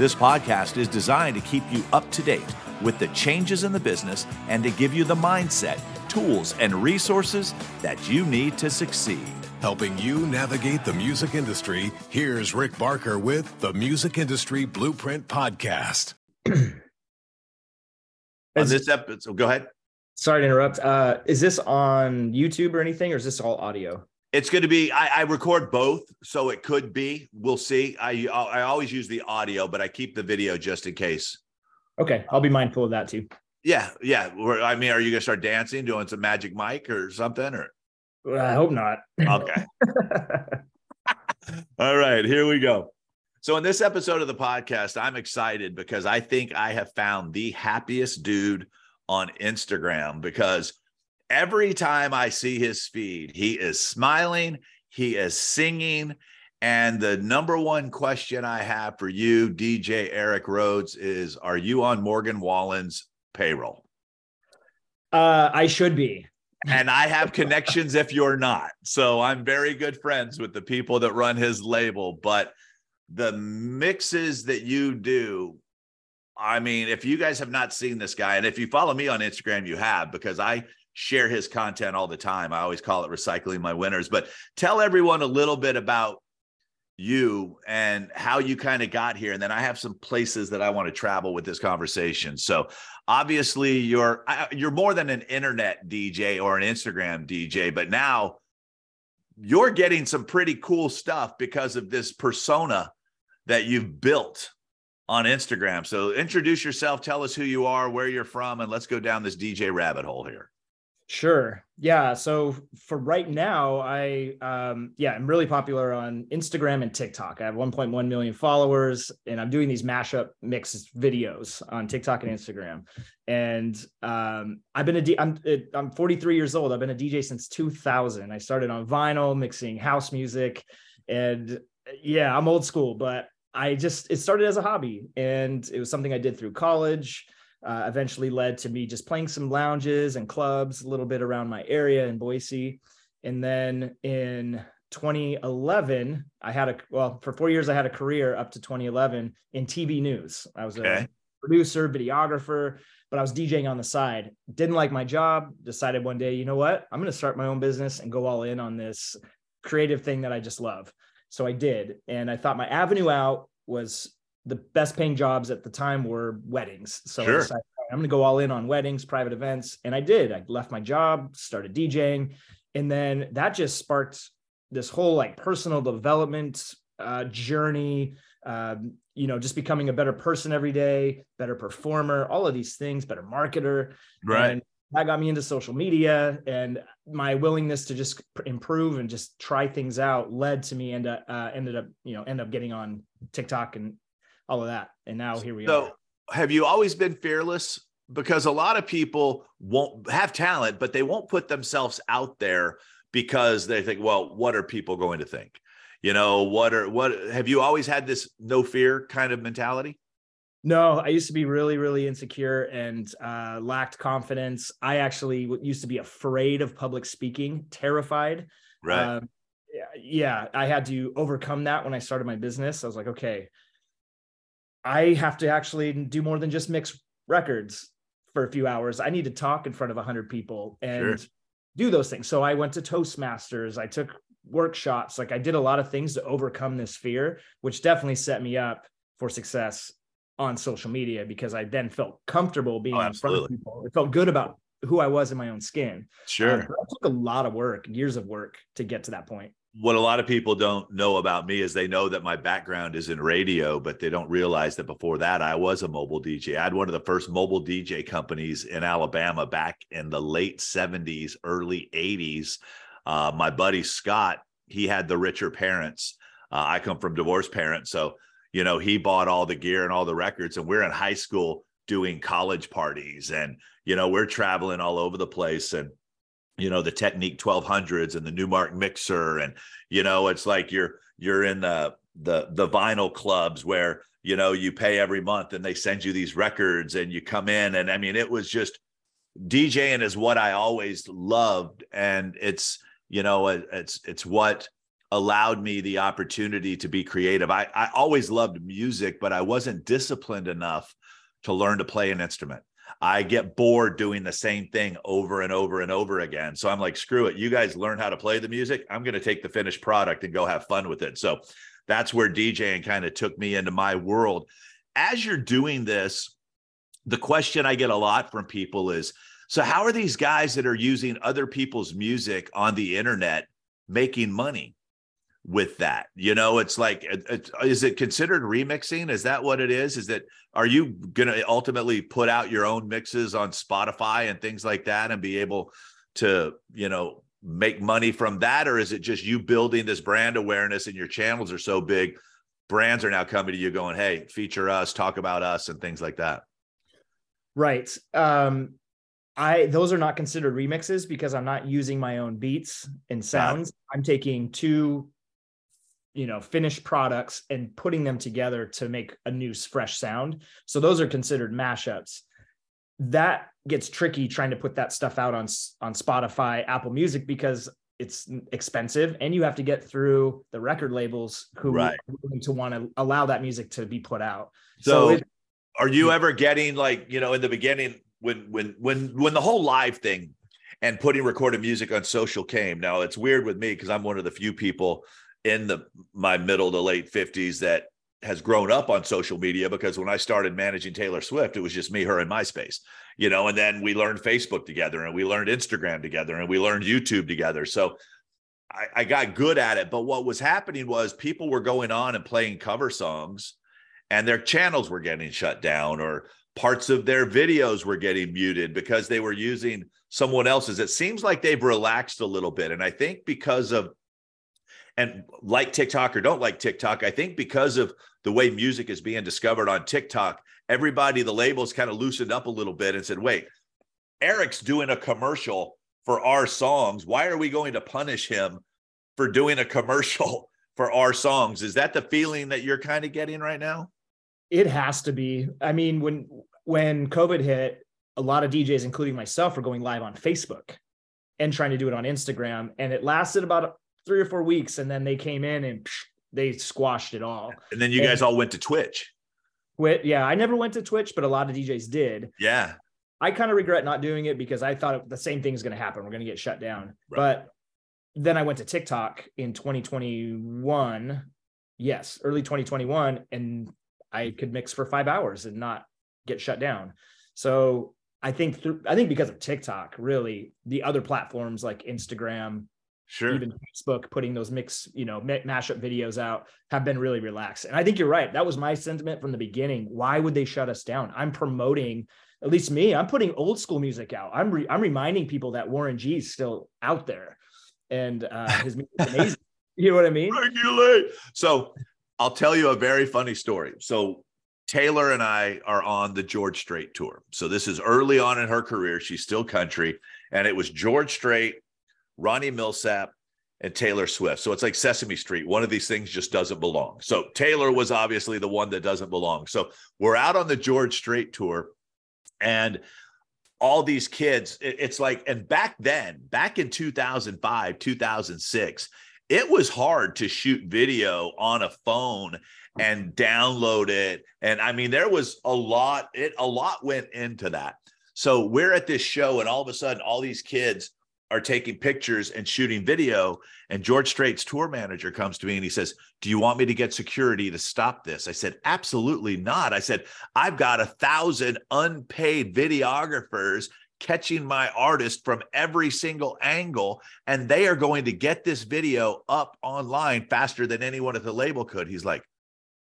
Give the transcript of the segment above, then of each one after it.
This podcast is designed to keep you up to date with the changes in the business and to give you the mindset, tools, and resources that you need to succeed. Helping you navigate the music industry, here's Rick Barker with the Music Industry Blueprint Podcast. On this episode, go ahead. Sorry to interrupt. Uh, is this on YouTube or anything, or is this all audio? It's going to be. I, I, record both, so it could be. We'll see. I I always use the audio, but I keep the video just in case. Okay, I'll be mindful of that too. Yeah, yeah. I mean, are you gonna start dancing, doing some Magic Mike or something, or? Uh, I hope not. Okay. All right, here we go. So, in this episode of the podcast, I'm excited because I think I have found the happiest dude on Instagram because every time I see his feed, he is smiling, he is singing. And the number one question I have for you, DJ Eric Rhodes, is Are you on Morgan Wallen's payroll? Uh, I should be. and I have connections if you're not. So I'm very good friends with the people that run his label. But the mixes that you do, I mean, if you guys have not seen this guy, and if you follow me on Instagram, you have, because I share his content all the time. I always call it recycling my winners. But tell everyone a little bit about you and how you kind of got here. And then I have some places that I want to travel with this conversation. So obviously you're you're more than an internet DJ or an Instagram DJ, but now you're getting some pretty cool stuff because of this persona that you've built on Instagram. So introduce yourself, tell us who you are, where you're from, and let's go down this DJ rabbit hole here. Sure. Yeah. So for right now, I um yeah, I'm really popular on Instagram and TikTok. I have 1.1 million followers, and I'm doing these mashup mix videos on TikTok and Instagram. And um, I've been a D- I'm I'm 43 years old. I've been a DJ since 2000. I started on vinyl, mixing house music, and yeah, I'm old school, but I just it started as a hobby, and it was something I did through college uh, eventually led to me just playing some lounges and clubs a little bit around my area in Boise. And then in 2011, I had a well for four years I had a career up to 2011 in TV news. I was okay. a producer, videographer, but I was DJing on the side. Didn't like my job. Decided one day, you know what? I'm going to start my own business and go all in on this creative thing that I just love. So I did, and I thought my avenue out was the best paying jobs at the time were weddings. So sure. decided, I'm going to go all in on weddings, private events. And I did. I left my job, started DJing. And then that just sparked this whole like personal development uh, journey, um, you know, just becoming a better person every day, better performer, all of these things, better marketer. Right. And that got me into social media and my willingness to just improve and just try things out led to me and uh, ended up, you know, end up getting on TikTok and all of that. And now here we are. so, are. Have you always been fearless? Because a lot of people won't have talent, but they won't put themselves out there because they think, well, what are people going to think? You know, what are what have you always had this no fear kind of mentality? No, I used to be really, really insecure and uh, lacked confidence. I actually used to be afraid of public speaking, terrified. Right. Um, yeah, I had to overcome that when I started my business. I was like, okay, I have to actually do more than just mix records for a few hours. I need to talk in front of 100 people and sure. do those things. So I went to Toastmasters, I took workshops, like I did a lot of things to overcome this fear, which definitely set me up for success on social media because I then felt comfortable being oh, in front of people. It felt good about who I was in my own skin. Sure. Um, it took a lot of work, years of work to get to that point what a lot of people don't know about me is they know that my background is in radio, but they don't realize that before that I was a mobile DJ. I had one of the first mobile DJ companies in Alabama back in the late 70s, early 80s. Uh, my buddy Scott, he had the richer parents. Uh, I come from divorced parents. So, you know, he bought all the gear and all the records, and we're in high school doing college parties and you know we're traveling all over the place and you know the Technics 1200s and the Numark mixer and you know it's like you're you're in the the the vinyl clubs where you know you pay every month and they send you these records and you come in. And i mean it was just djing is what i always loved. And it's you know it's it's what allowed me the opportunity to be creative. I i always loved music but i wasn't disciplined enough to learn to play an instrument I get bored doing the same thing over and over and over again. So I'm like, screw it. You guys learn how to play the music. I'm going to take the finished product and go have fun with it. So that's where DJing kind of took me into my world. As you're doing this, the question I get a lot from people is so, how are these guys that are using other people's music on the internet making money? With that you know it's like is it considered remixing? Is that what it is? Is that are you going to ultimately put out your own mixes on spotify and things like that and be able to you know make money from that? Or is it just you building this brand awareness and your channels are so big brands are now coming to you going hey feature us talk about us and things like that? Right. Um i those are not considered remixes because i'm not using my own beats and sounds. I'm taking two you know finished products and putting them together to make a new fresh sound so those are considered mashups that gets tricky trying to put that stuff out on on Spotify, Apple Music because it's expensive and you have to get through the record labels who right. are going to want to allow that music to be put out. So, so it, are you ever getting like, you know, in the beginning when when when when the whole live thing and putting recorded music on social came. Now it's weird with me because I'm one of the few people in the my middle to late 50s that has grown up on social media because when I started managing Taylor Swift, it was just me, her, and MySpace, you know, and then we learned Facebook together and we learned Instagram together and we learned YouTube together. So I, I got good at it. But what was happening was people were going on and playing cover songs and their channels were getting shut down or parts of their videos were getting muted because they were using someone else's. It seems like they've relaxed a little bit. And I think because of and like TikTok or don't like TikTok, I think because of the way music is being discovered on TikTok, everybody, the labels kind of loosened up a little bit and said, wait, Eric's doing a commercial for our songs. Why are we going to punish him for doing a commercial for our songs? Is that the feeling that you're kind of getting right now? It has to be. I mean, when when COVID hit, a lot of DJs, including myself, were going live on Facebook and trying to do it on Instagram. And it lasted about three or four weeks, and then they came in and psh, they squashed it all. And then you guys all went to Twitch. Quit. Yeah, I never went to Twitch, but a lot of DJs did. Yeah. I kind of regret not doing it because I thought the same thing is going to happen. We're going to get shut down. Right. But then I went to TikTok in 2021. Yes, early 2021, and I could mix for five hours and not get shut down. So I think through, I think because of TikTok, really, the other platforms like Instagram, sure. even facebook putting those mix you know mashup videos out have been really relaxed. And i think you're right. That was my sentiment from the beginning. Why would they shut us down? I'm promoting at least me i'm putting old school music out. I'm re- i'm reminding people that warren g is still out there. And uh his music is amazing. You know what i mean? Regulate. So i'll tell you a very funny story. So Taylor and I are on the George Strait tour. So this is early on in her career. She's still country. And it was George Strait, Ronnie Milsap, and Taylor Swift. So it's like Sesame Street. One of these things just doesn't belong. So Taylor was obviously the one that doesn't belong. So we're out on the George Strait tour and all these kids, it's like, and back then, back in 2005, 2006, it was hard to shoot video on a phone and download it. And I mean, there was a lot, it a lot went into that. So we're at this show, and all of a sudden, all these kids are taking pictures and shooting video. And George Strait's tour manager comes to me and he says, Do you want me to get security to stop this? I said, Absolutely not. I said, I've got a thousand unpaid videographers catching my artist from every single angle, and they are going to get this video up online faster than anyone at the label could. He's like,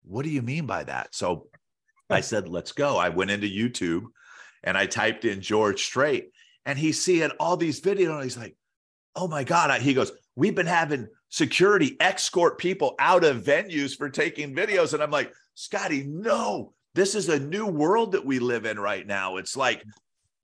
What do you mean by that? So I said, Let's go. I went into YouTube and I typed in George Strait and he's seeing all these videos and he's like, oh my God. He goes, we've been having security escort people out of venues for taking videos. And I'm like, Scotty, no, this is a new world that we live in right now. It's like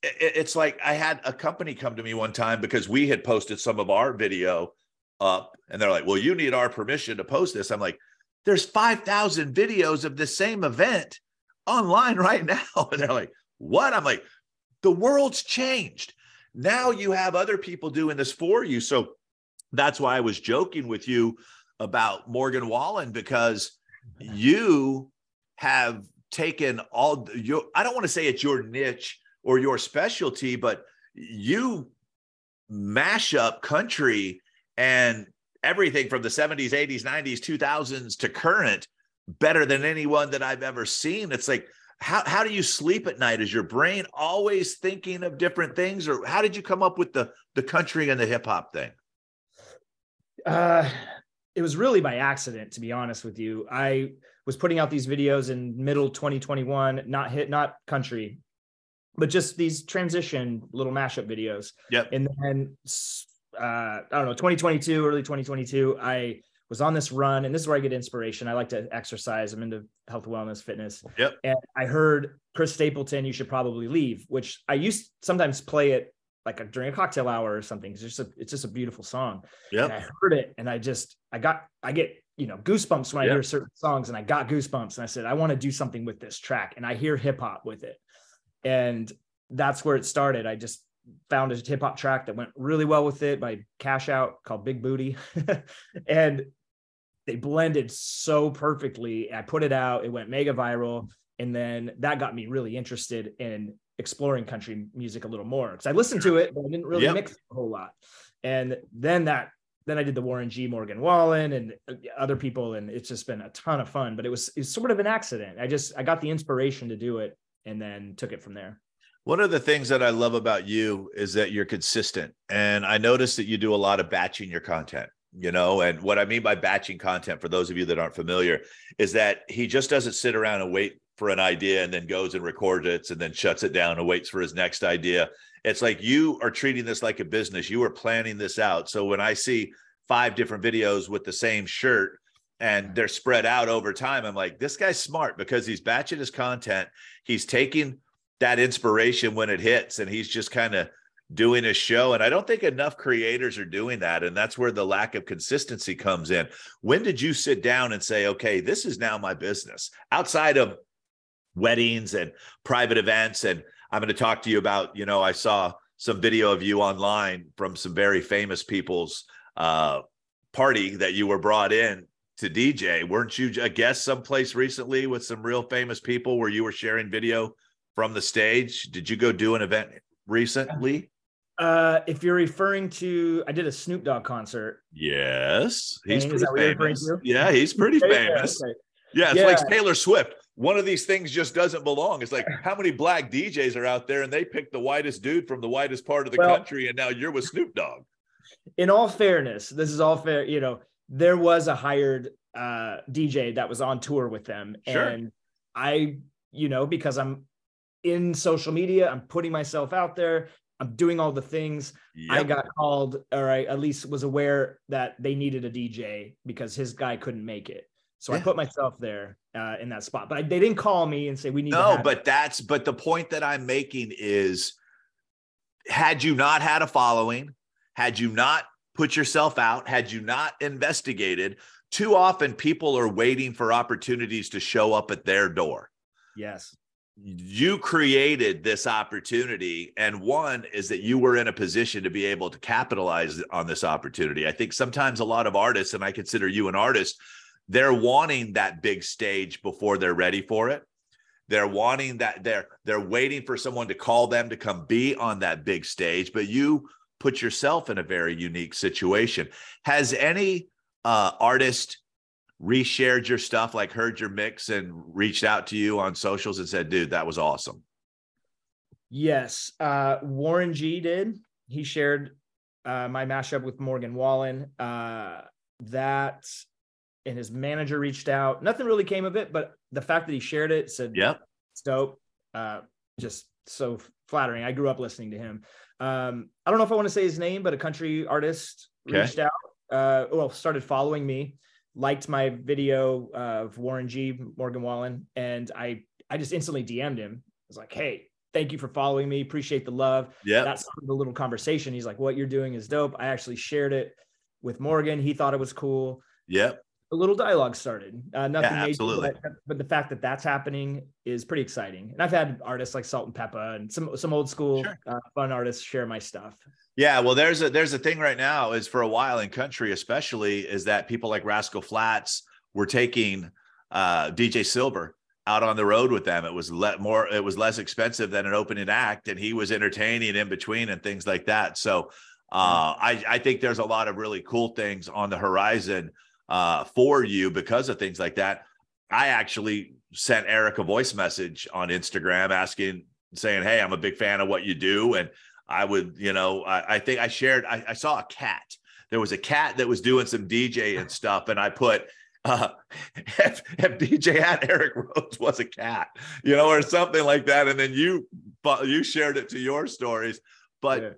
it's like I had a company come to me one time because we had posted some of our video up and they're like, "Well, you need our permission to post this." I'm like, "There's 5,000 videos of the same event online right now." And they're like, "What?" I'm like, "The world's changed. Now you have other people doing this for you." So that's why I was joking with you about Morgan Wallen because you have taken all your I don't want to say it's your niche or your specialty, but you mash up country and everything from the 70s, 80s, 90s, 2000s to current better than anyone that I've ever seen. It's like, how, how do you sleep at night? Is your brain always thinking of different things? Or how did you come up with the, the country and the hip hop thing? Uh, it was really by accident, to be honest with you. I was putting out these videos in middle 2021, not hit, not country, but just these transition little mashup videos. Yep. And then uh, I don't know, 2022, early 2022, I was on this run, and this is where I get inspiration. I like to exercise. I'm into health, wellness, fitness. Yep. And I heard Chris Stapleton, "You should probably leave," which I used sometimes play it like a, during a cocktail hour or something. It's just a, it's just a beautiful song. Yeah. I heard it, and I just, I got, I get you know goosebumps when I hear certain songs, and I got goosebumps, and I said I want to do something with this track, and I hear hip hop with it, and that's where it started. I just found a hip hop track that went really well with it by Cash Out called Big Booty, and they blended so perfectly. I put it out, it went mega viral, and then that got me really interested in exploring country music a little more because I listened to it, but I didn't really Yep. mix a whole lot. And then that then I did the Warren G. Morgan Wallen and uh, other people, and it's just been a ton of fun. But it was it's sort of an accident. I just I got the inspiration to do it, and then took it from there. One of the things that I love about you is that you're consistent. And I noticed that you do a lot of batching your content, you know. And what I mean by batching content, for those of you that aren't familiar, is that he just doesn't sit around and wait for an idea and then goes and records it and then shuts it down and waits for his next idea. It's like you are treating this like a business. You are planning this out. So when I see five different videos with the same shirt, and mm-hmm. they're spread out over time. I'm like, this guy's smart because he's batching his content. He's taking that inspiration when it hits and he's just kind of doing a show and i don't think enough creators are doing that and that's where the lack of consistency comes in when did you sit down and say okay this is now my business outside of weddings and private events and i'm going to talk to you about you know i saw some video of you online from some very famous people's uh party that you were brought in to dj weren't you a guest someplace recently with some real famous people where you were sharing video from the stage. Did you go do an event recently? Uh, if you're referring to, I did a Snoop Dogg concert. Yes, he's Is pretty that what you're referring famous. to? Yeah, he's pretty famous. okay. Yeah, it's Yeah. like Taylor Swift. One of these things just doesn't belong. It's like how many black DJs are out there and they pick the whitest dude from the whitest part of the Well- country, and now you're with Snoop Dogg. in all fairness, this is all fair. You know, there was a hired uh, DJ that was on tour with them, Sure. and I, you know, because I'm in social media, I'm putting myself out there. I'm doing all the things. I got called, or I at least was aware that they needed a DJ because his guy couldn't make it. So I put myself there uh, in that spot. But I, they didn't call me and say we need. to No, but that's but the point that I'm making is had you not had a following, had you not put yourself out, had you not investigated, too often people are waiting for opportunities to show up at their door. yes, You created this opportunity, and one is that you were in a position to be able to capitalize on this opportunity. I think sometimes a lot of artists, and I consider you an artist, they're wanting that big stage before they're ready for it they're wanting that they're they're waiting for someone to call them to come be on that big stage but you put yourself in a very unique situation has any uh artist reshared your stuff like heard your mix and reached out to you on socials and said dude that was awesome yes. Uh, Warren G did. He shared uh, my mashup with Morgan Wallen. Uh, that and his manager reached out. Nothing really came of it, but the fact that he shared it said, yep it's dope. Uh, just so flattering. I grew up listening to him. Um, I don't know if I want to say his name, but a country artist Okay. reached out. Uh, well, started following me, liked my video uh, of Warren G. Morgan Wallen, and I I just instantly DM'd him. I was like, hey, thank you for following me. Appreciate the love. Yeah. That's the little conversation. He's like, what you're doing is dope. I actually shared it with Morgan. He thought it was cool. Yep. A little dialogue started. Uh, nothing Yeah, major, absolutely. but, but the fact that that's happening is pretty exciting. And I've had artists like Salt and Pepa and some some old school Sure. uh, fun artists share my stuff. Yeah, well, there's a there's a thing right now is for a while in country, especially, is that people like Rascal Flatts were taking uh, DJ Silver out on the road with them. It was let more, it was less expensive than an opening act, and he was entertaining in between and things like that. So uh, I I think there's a lot of really cool things on the horizon uh, for you because of things like that. I actually sent Eric a voice message on Instagram asking, saying, "Hey, I'm a big fan of what you do," and I would, you know, I, I think I shared, I, I saw a cat. There was a cat that was doing some DJ and stuff, and I put, uh, if, if DJ at Eric Rhodes was a cat, you know, or something like that, and then you, you shared it to your stories. But Yeah.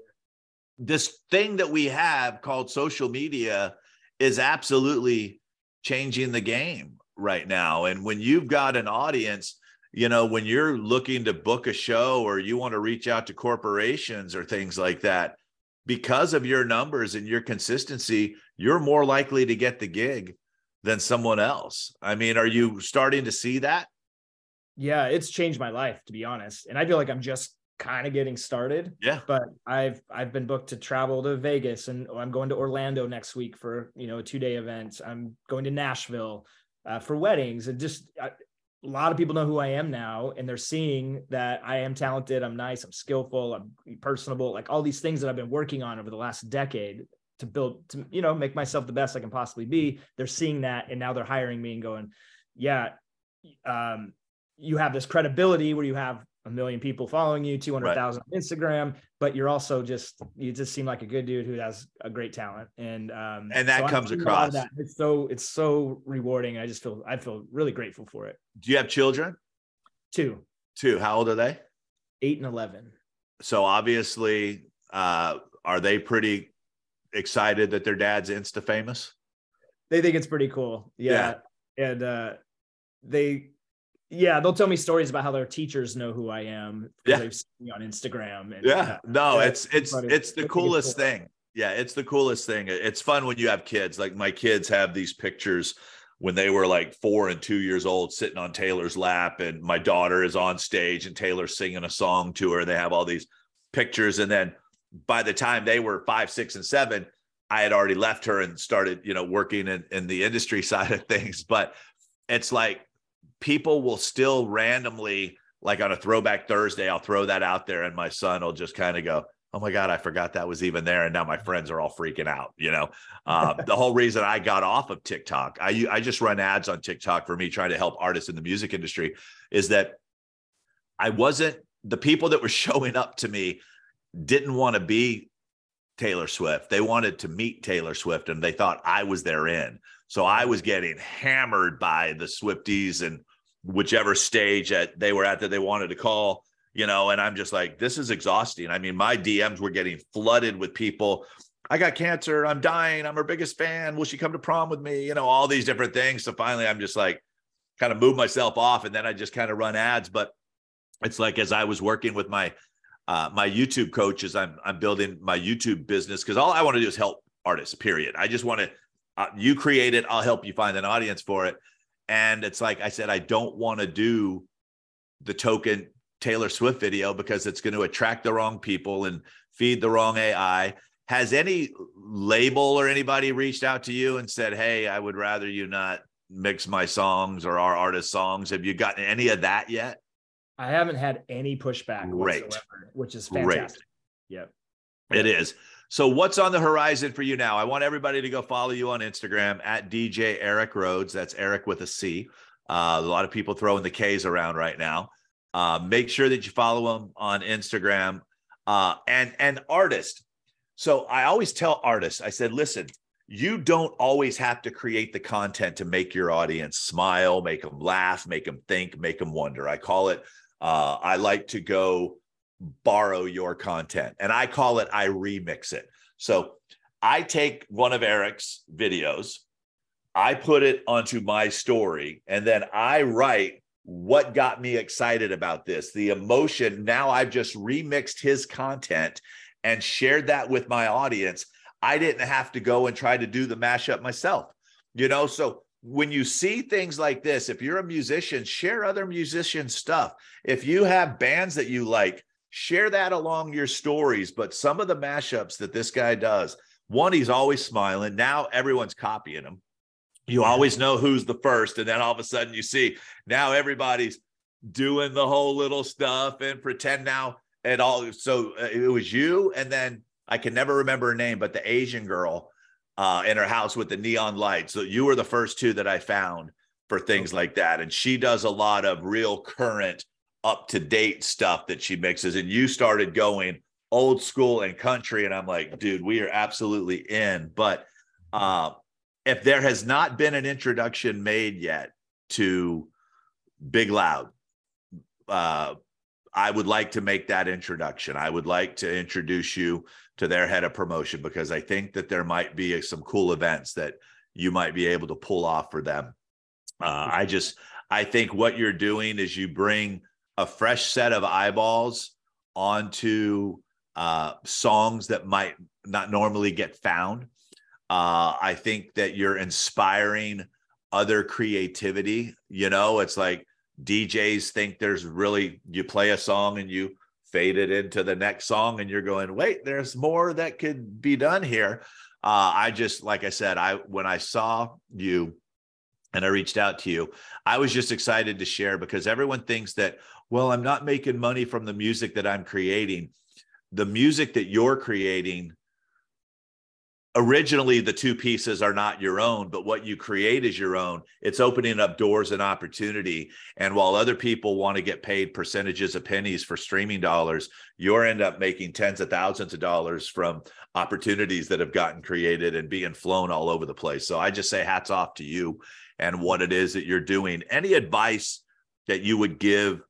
this thing that we have called social media is absolutely changing the game right now. And when you've got an audience, you know, when you're looking to book a show or you want to reach out to corporations or things like that, because of your numbers and your consistency, you're more likely to get the gig than someone else. I mean, are you starting to see that? Yeah, it's changed my life to be honest. And I feel like I'm just kind of getting started. Yeah. But I've I've been booked to travel to Vegas and I'm going to Orlando next week for, you know, a two-day event. I'm going to Nashville uh, for weddings and just I, a lot of people know who I am now and they're seeing that I am talented, I'm nice, I'm skillful, I'm personable, like all these things that I've been working on over the last decade to build to you know make myself the best I can possibly be. They're seeing that and now they're hiring me and going, yeah, um, you have this credibility where you have a million people following you, 200,000 on Instagram, but you're also just, you just seem like a good dude who has a great talent. And, um, And that I'm comes seeing a lot of across. that. It's so, it's so rewarding. I just feel, I feel really grateful for it. Do you have children? Two, Two. How old are they? eight and 11. So obviously, uh, are they pretty excited that their dad's Insta famous? They think it's pretty cool. Yeah. And, uh, they, yeah, they'll tell me stories about how their teachers know who I am because Yeah. they've seen me on Instagram. And, Yeah. No, it's it's funny. it's the coolest cool. thing. Yeah, it's the coolest thing. It's fun when you have kids. Like my kids have these pictures when they were like four and two years old, sitting on Taylor's lap, and my daughter is on stage and Taylor's singing a song to her. They have all these pictures, and then by the time they were five, six, and seven, I had already left her and started, you know, working in, in the industry side of things. But it's like people will still randomly, like on a throwback Thursday, I'll throw that out there, and my son will just kind of go, Oh my God, I forgot that was even there. And now my friends are all freaking out. You know, uh, the whole reason I got off of TikTok, I, I just run ads on TikTok for me trying to help artists in the music industry, is that I wasn't the people that were showing up to me didn't want to be Taylor Swift. They wanted to meet Taylor Swift and they thought I was their in. So I was getting hammered by the Swifties and whichever stage that they were at that they wanted to call, you know, and I'm just like, this is exhausting. I mean, my DMs were getting flooded with people. I got cancer. I'm dying. I'm her biggest fan. Will she come to prom with me? You know, all these different things. So finally, I'm just like, kind of move myself off and then I just kind of run ads. But it's like as I was working with my uh, my YouTube coaches, I'm I'm building my YouTube business because all I want to do is help artists. Period. I just want to uh, you create it, I'll help you find an audience for it. And it's like I said, I don't want to do the token Taylor Swift video because it's going to attract the wrong people and feed the wrong AI. Has any label or anybody reached out to you and said, "Hey, I would rather you not mix my songs or our artist songs"? Have you gotten any of that yet? I haven't had any pushback Great. whatsoever, which is Great. fantastic. Yep. It is. So, what's on the horizon for you now? I want everybody to go follow you on Instagram at DJ Eric Rhodes. That's Eric with a C. Uh, a lot of people throwing the K's around right now. Uh, make sure that you follow him on Instagram. Uh, and and artist. So I always tell artists, I said, listen, you don't always have to create the content to make your audience smile, make them laugh, make them think, make them wonder. I call it. Uh, I like to go borrow your content and I call it I remix it. So I take one of Eric's videos, I put it onto my story, and then I write what got me excited about this the emotion. Now i've just remixed his content and shared that with my audience. I didn't have to go and try to do the mashup myself you know? So when you see things like this if you're a musician share other musicians stuff. If you have bands that you like share that along your stories but some of the mashups that this guy does one he's always smiling. Now everyone's copying him. You always know who's the first and then all of a sudden you see now everybody's doing the whole little stuff and pretend now and all. So uh, it was you and then i can never remember her name but the asian girl uh, in her house with the neon lights so you were the first two that i found for things like that. And she does a lot of real current up to date stuff that she mixes and you started going old school and country and i'm like dude we are absolutely in but uh if there has not been an introduction made yet to Big Loud, uh, I would like to make that introduction. I would like to introduce you to their head of promotion because I think that there might be some cool events that you might be able to pull off for them. Uh, I just, I think what you're doing is you bring a fresh set of eyeballs onto uh, songs that might not normally get found. Uh, I think that you're inspiring other creativity. You know, it's like DJs think there's really, you play a song and you fade it into the next song and you're going, wait, there's more that could be done here. Uh, I just, like I said, I, when I saw you and I reached out to you, I was just excited to share because everyone thinks that, well, I'm not making money from the music that I'm creating. The music that you're creating originally the two pieces are not your own but what you create is your own. It's opening up doors and opportunity. And while other people want to get paid percentages of pennies for streaming dollars you're end up making tens of thousands of dollars from opportunities that have gotten created and being flown all over the place. So i just say hats off to you and what it is that you're doing. Any advice that you would give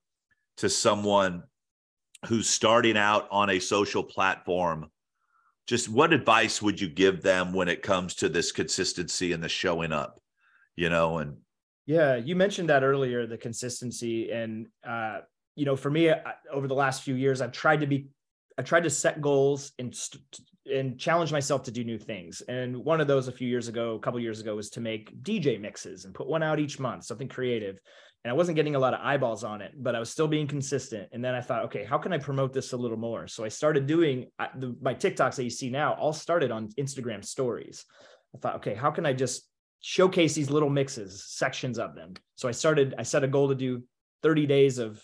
to someone who's starting out on a social platform just what advice would you give them when it comes to this consistency and the showing up you know and yeah you mentioned that earlier the consistency. And uh you know for me I, over the last few years i've tried to be i tried to set goals and and challenge myself to do new things and one of those a few years ago a couple years ago was to make dj mixes and put one out each month something creative and I wasn't getting a lot of eyeballs on it, but I was still being consistent. And then I thought, okay, how can I promote this a little more? So I started doing the, my TikToks that you see now, all started on Instagram stories. I thought, okay, how can I just showcase these little mixes, sections of them? So I started, I set a goal to do 30 days of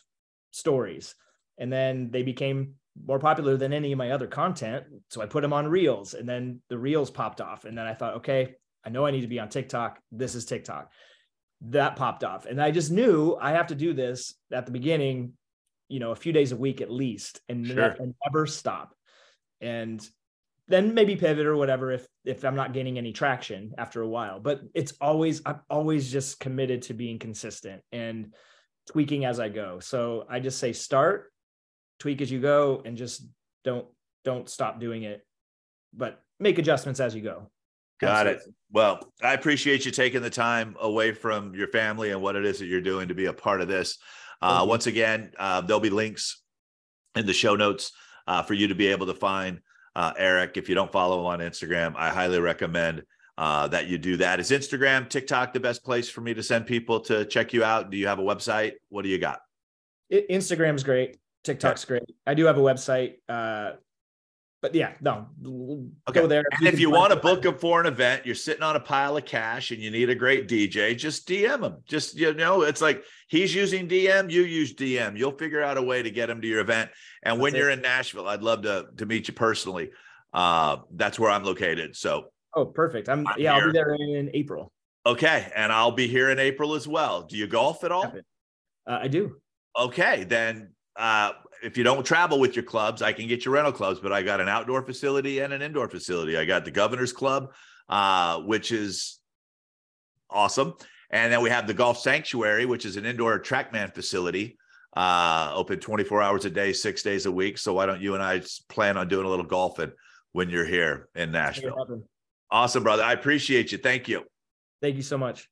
stories. And then they became more popular than any of my other content. So I put them on reels and then the reels popped off. And then I thought, okay, I know I need to be on TikTok. This is TikTok that popped off. And I just knew I have to do this at the beginning, you know, a few days a week at least and, sure. and never stop. And then maybe pivot or whatever if if I'm not gaining any traction after a while. But it's always I'm always just committed to being consistent and tweaking as I go. So I just say start, tweak as you go, and just don't don't stop doing it, but make adjustments as you go. Got Absolutely. it. Well, I appreciate you taking the time away from your family and what it is that you're doing to be a part of this. Uh, once again, uh, there'll be links in the show notes uh, for you to be able to find uh, Eric. If you don't follow him on Instagram, I highly recommend uh, that you do that. Is Instagram, TikTok the best place for me to send people to check you out? Do you have a website? What do you got? Instagram's great. TikTok's great. I do have a website. Uh, but yeah, no, okay. go there. And if you want to book them for an event, you're sitting on a pile of cash and you need a great DJ, just DM him. Just, you know, it's like he's using DM, you use DM. You'll figure out a way to get him to your event. And when you're in Nashville, I'd love to, to meet you personally. Uh, that's where I'm located. So, oh, perfect. I'm, I'm yeah, here. I'll be there in April. Okay. And I'll be here in April as well. Do you golf at all? Uh, I do. Okay. Then, uh, if you don't travel with your clubs, I can get you rental clubs, but I got an outdoor facility and an indoor facility. I got the Governor's Club, uh, which is awesome. And then we have the Golf Sanctuary, which is an indoor TrackMan facility, uh, open 24 hours a day, six days a week. So why don't you and I plan on doing a little golfing when you're here in Nashville? Awesome, brother. I appreciate you. Thank you. Thank you so much.